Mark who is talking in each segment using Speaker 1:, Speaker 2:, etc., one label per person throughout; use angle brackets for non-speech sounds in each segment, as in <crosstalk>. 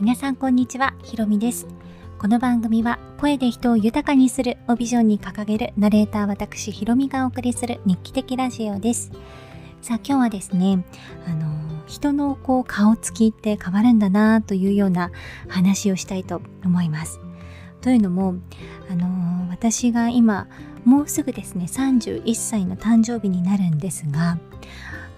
Speaker 1: 皆さんこんにちは、ひろみです。この番組は声で人を豊かにするをビジョンに掲げるナレーター私ひろみがお送りする日記的ラジオです。さあ今日はですね、あの人のこう顔つきって変わるんだなというような話をしたいと思います。というのも、あの私が今もうすぐですね31歳の誕生日になるんですが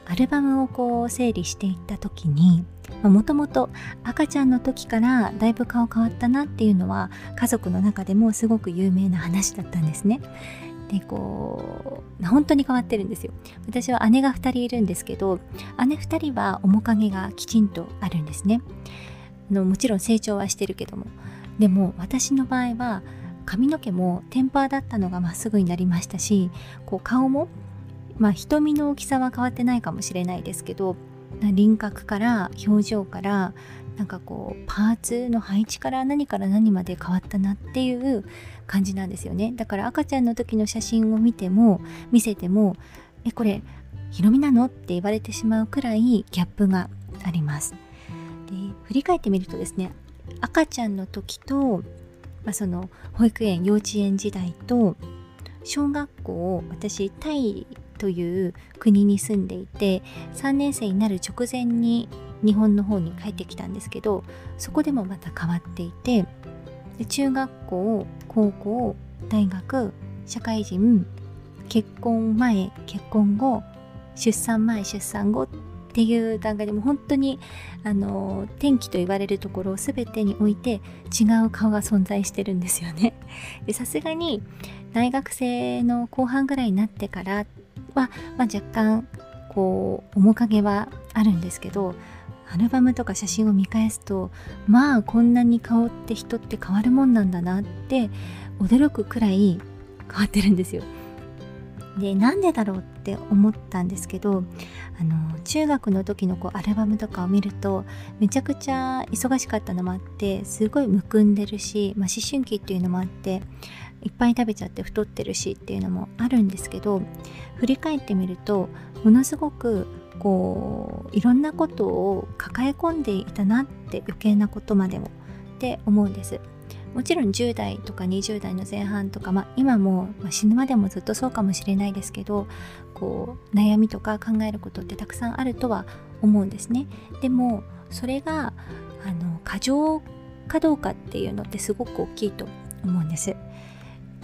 Speaker 1: アルバムをこう整理していった時にもともと赤ちゃんの時からだいぶ顔変わったなっていうのは家族の中でもすごく有名な話だったんですね。でこう本当に変わってるんですよ。私は姉が2人いるんですけど姉2人は面影がきちんとあるんですね。のもちろん成長はしてるけどもでも私の場合は髪の毛もテンパーだったのがまっすぐになりましたしこう顔もまあ瞳の大きさは変わってないかもしれないですけど輪郭から表情からなんかこうパーツの配置から何から何まで変わったなっていう感じなんですよね。だから赤ちゃんの時の写真を見ても見せてもえこれヒロミなの？って言われてしまうくらいギャップがあります。で振り返ってみるとですね赤ちゃんの時と、まあ、その保育園幼稚園時代と小学校私タイという国に住んでいて3年生になる直前に日本の方に帰ってきたんですけどそこでもまた変わっていて中学校高校大学社会人結婚前結婚後出産前出産後っていう段階でも本当にあの天気と言われるところを全てにおいて違う顔が存在してるんですよね。さすがに大学生の後半ぐらいになってからは、まあ、若干こう面影はあるんですけどアルバムとか写真を見返すとまあこんなに顔って人って変わるもんなんだなって驚くくらい変わってるんですよ。でなんでだろうって思ったんですけどあの中学の時のこうアルバムとかを見るとめちゃくちゃ忙しかったのもあってすごいむくんでるし、まあ、思春期っていうのもあっていっぱい食べちゃって太ってるしっていうのもあるんですけど振り返ってみるとものすごくこういろんなことを抱え込んでいたなって余計なことまでもって思うんです。もちろん10代とか20代の前半とか、まあ、今も、まあ、死ぬまでもずっとそうかもしれないですけどこう悩みとか考えることってたくさんあるとは思うんですね。でもそれがあの過剰かどうかっていうのってすごく大きいと思うんです。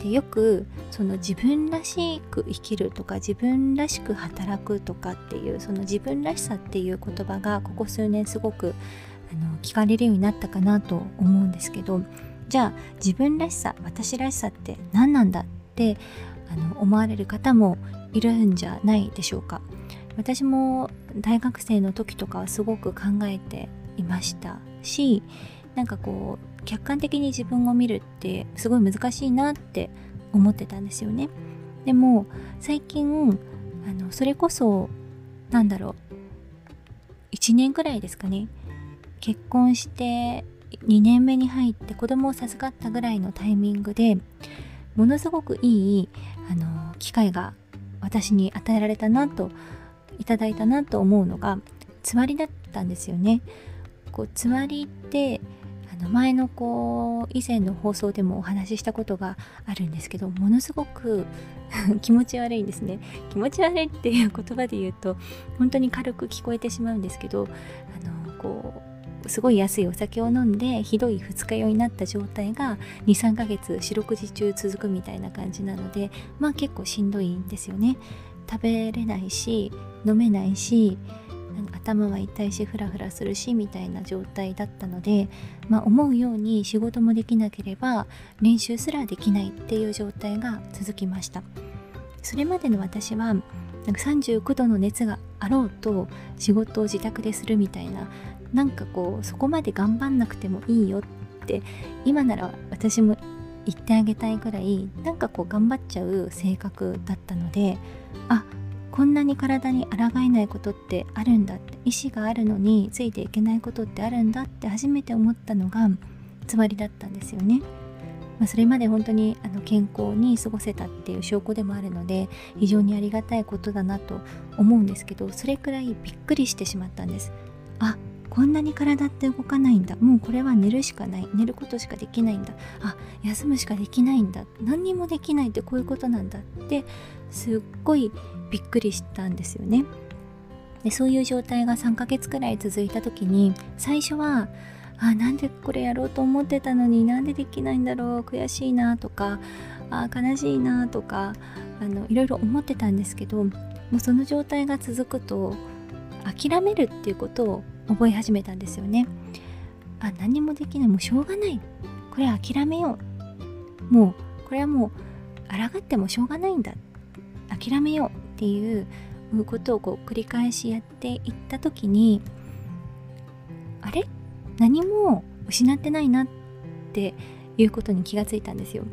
Speaker 1: でよくその自分らしく生きるとか自分らしく働くとかっていうその自分らしさっていう言葉がここ数年すごくあの聞かれるようになったかなと思うんですけどじゃあ自分らしさ私らしさって何なんだってあの思われる方もいるんじゃないでしょうか。私も大学生の時とかはすごく考えていましたしなんかこう客観的に自分を見るってすごい難しいなって思ってたんですよね。でも最近あのそれこそなんだろう1年くらいですかね結婚して2年目に入って子供を授かったぐらいのタイミングでものすごくいいあの機会が私に与えられたなといただいたなと思うのがつわりだったんですよね。こうつわりってあの前のこう以前の放送でもお話ししたことがあるんですけどものすごく <laughs> 気持ち悪いんですね気持ち悪いっていう言葉で言うと本当に軽く聞こえてしまうんですけどあのこうすごい安いお酒を飲んでひどい二日酔いになった状態が23ヶ月四六時中続くみたいな感じなのでまあ結構しんどいんですよね。食べれないし飲めないし頭は痛いしフラフラするしみたいな状態だったので、まあ、思うように仕事もできなければ練習すらできないっていう状態が続きました。それまでの私はなんか39度の熱があろうと仕事を自宅でするみたいななんかこうそこまで頑張んなくてもいいよって今なら私も言ってあげたいぐらいなんかこう頑張っちゃう性格だったのであこんなに体に抗えないことってあるんだって意志があるのについていけないことってあるんだって初めて思ったのがつわりだったんですよね。まあ、それまで本当にあの健康に過ごせたっていう証拠でもあるので非常にありがたいことだなと思うんですけどそれくらいびっくりしてしまったんです。あこんなに体って動かないんだ。もうこれは寝るしかない。寝ることしかできないんだ。あ休むしかできないんだ。何にもできないってこういうことなんだ。ってすっごいびっくりしたんですよね。でそういう状態が3ヶ月くらい続いた時に最初はあなんでこれやろうと思ってたのになんでできないんだろう。悔しいなとかあ悲しいなとかあのいろいろ思ってたんですけどもうその状態が続くと諦めるっていうことを覚え始めたんですよね。あ何もできない。もうしょうがない。これ諦めよう。もうこれはもう抗ってもしょうがないんだ。諦めようっていうことをこう繰り返しやっていった時にあれ？何も失ってないなっていうことに気がついたんですよ。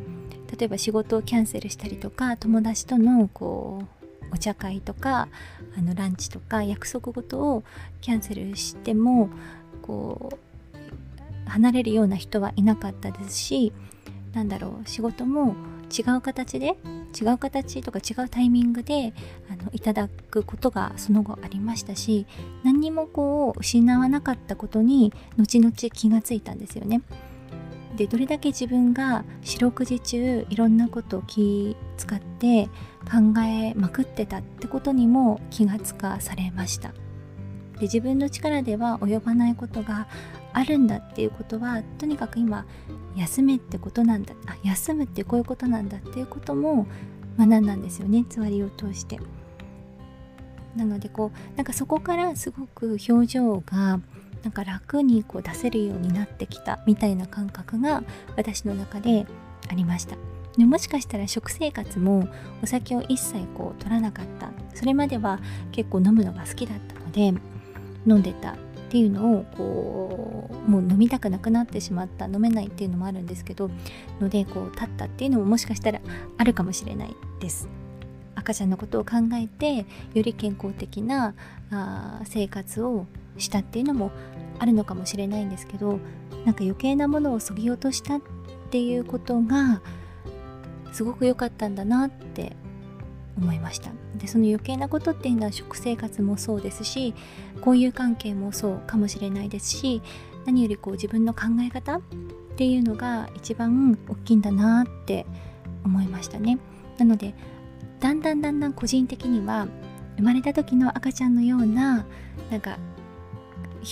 Speaker 1: 例えば仕事をキャンセルしたりとか友達とのこうお茶会とかあのランチとか約束事をキャンセルしてもこう離れるような人はいなかったですしなんだろう仕事も違う形で違う形とか違うタイミングであのいただくことがその後ありましたし何にもこう失わなかったことに後々気がついたんですよね。でどれだけ自分が四六時中いろんなことを気使って考えまくってたってことにも気がつかされました。で自分の力では及ばないことがあるんだっていうことはとにかく今休めってことなんだあ休むってこういうことなんだっていうことも学んだんですよね。つわりを通して。なのでこうなんかそこからすごく表情がなんか楽にこう出せるようになってきたみたいな感覚が私の中でありました。でもしかしたら食生活もお酒を一切こう取らなかった。それまでは結構飲むのが好きだったので飲んでたっていうのをこうもう飲みたくなくなってしまった。飲めないっていうのもあるんですけどのでこう立ったっていうのももしかしたらあるかもしれないです。赤ちゃんのことを考えてより健康的なあ生活をしたっていうのもあるのかもしれないんですけどなんか余計なものをそぎ落としたっていうことがすごく良かったんだなって思いました。でその余計なことっていうのは食生活もそうですし交友関係もそうかもしれないですし何よりこう自分の考え方っていうのが一番大きいんだなって思いましたね。なのでだんだんだんだん個人的には生まれた時の赤ちゃんのようななんか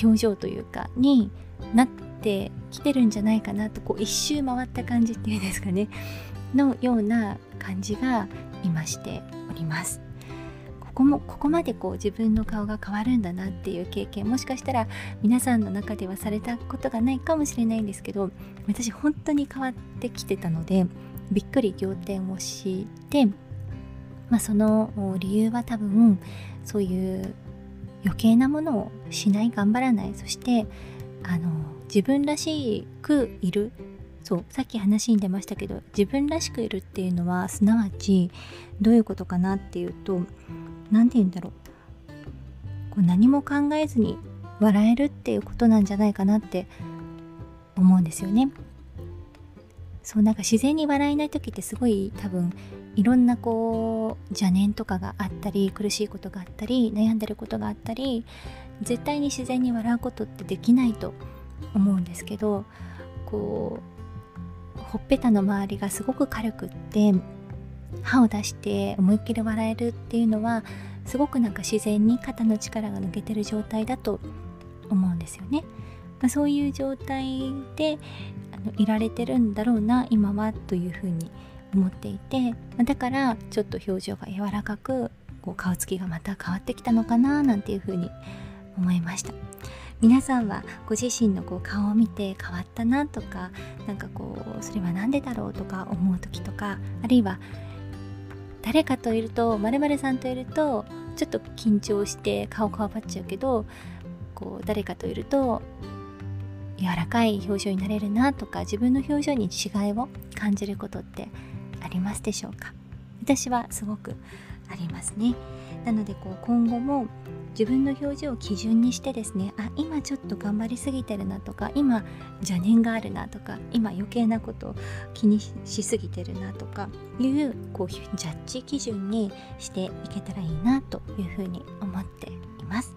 Speaker 1: 表情というかになってきてるんじゃないかなとこう一周回った感じっていうんですかねのような感じが今しております。ここもここまでこう自分の顔が変わるんだなっていう経験もしかしたら皆さんの中ではされたことがないかもしれないんですけど私本当に変わってきてたのでびっくり仰天をして、まあ、その理由は多分そういう余計なものをしない頑張らない。そしてあの自分らしくいる。そうさっき話に出ましたけど自分らしくいるっていうのはすなわちどういうことかなっていうと何て言うんだろう。こう何も考えずに笑えるっていうことなんじゃないかなって思うんですよね。そうなんか自然に笑えない時ってすごい多分いろんなこう邪念とかがあったり苦しいことがあったり悩んでることがあったり絶対に自然に笑うことってできないと思うんですけどこうほっぺたの周りがすごく軽くって歯を出して思いっきり笑えるっていうのはすごくなんか自然に肩の力が抜けてる状態だと思うんですよね。そういう状態でいられてるんだろうな今はというふうに思っていて、だからちょっと表情が柔らかくこう顔つきがまた変わってきたのかななんていうふうに思いました。皆さんはご自身のこう顔を見て変わったなとかなんかこうそれは何でだろうとか思う時とかあるいは誰かといるとまるさんといるとちょっと緊張して顔こわばっちゃうけどこう誰かといると柔らかい表情になれるなとか自分の表情に違いを感じることってありますでしょうか？私はすごくありますね。なのでこう今後も自分の表情を基準にしてですねあ今ちょっと頑張りすぎてるなとか今邪念があるなとか今余計なことを気にしすぎてるなとかいうこうジャッジ基準にしていけたらいいなというふうに思っています。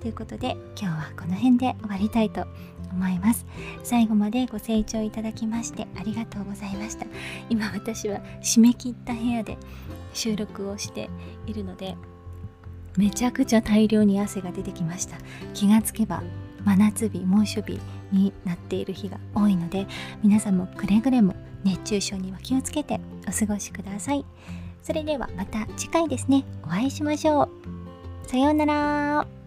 Speaker 1: でいうことで今日はこの辺で終わりたいと思います。最後までご清聴いただきましてありがとうございました。今私は締め切った部屋で収録をしているのでめちゃくちゃ大量に汗が出てきました。気がつけば真夏日猛暑日になっている日が多いので皆さんもくれぐれも熱中症には気をつけてお過ごしください。それではまた次回ですね。お会いしましょう。さようなら。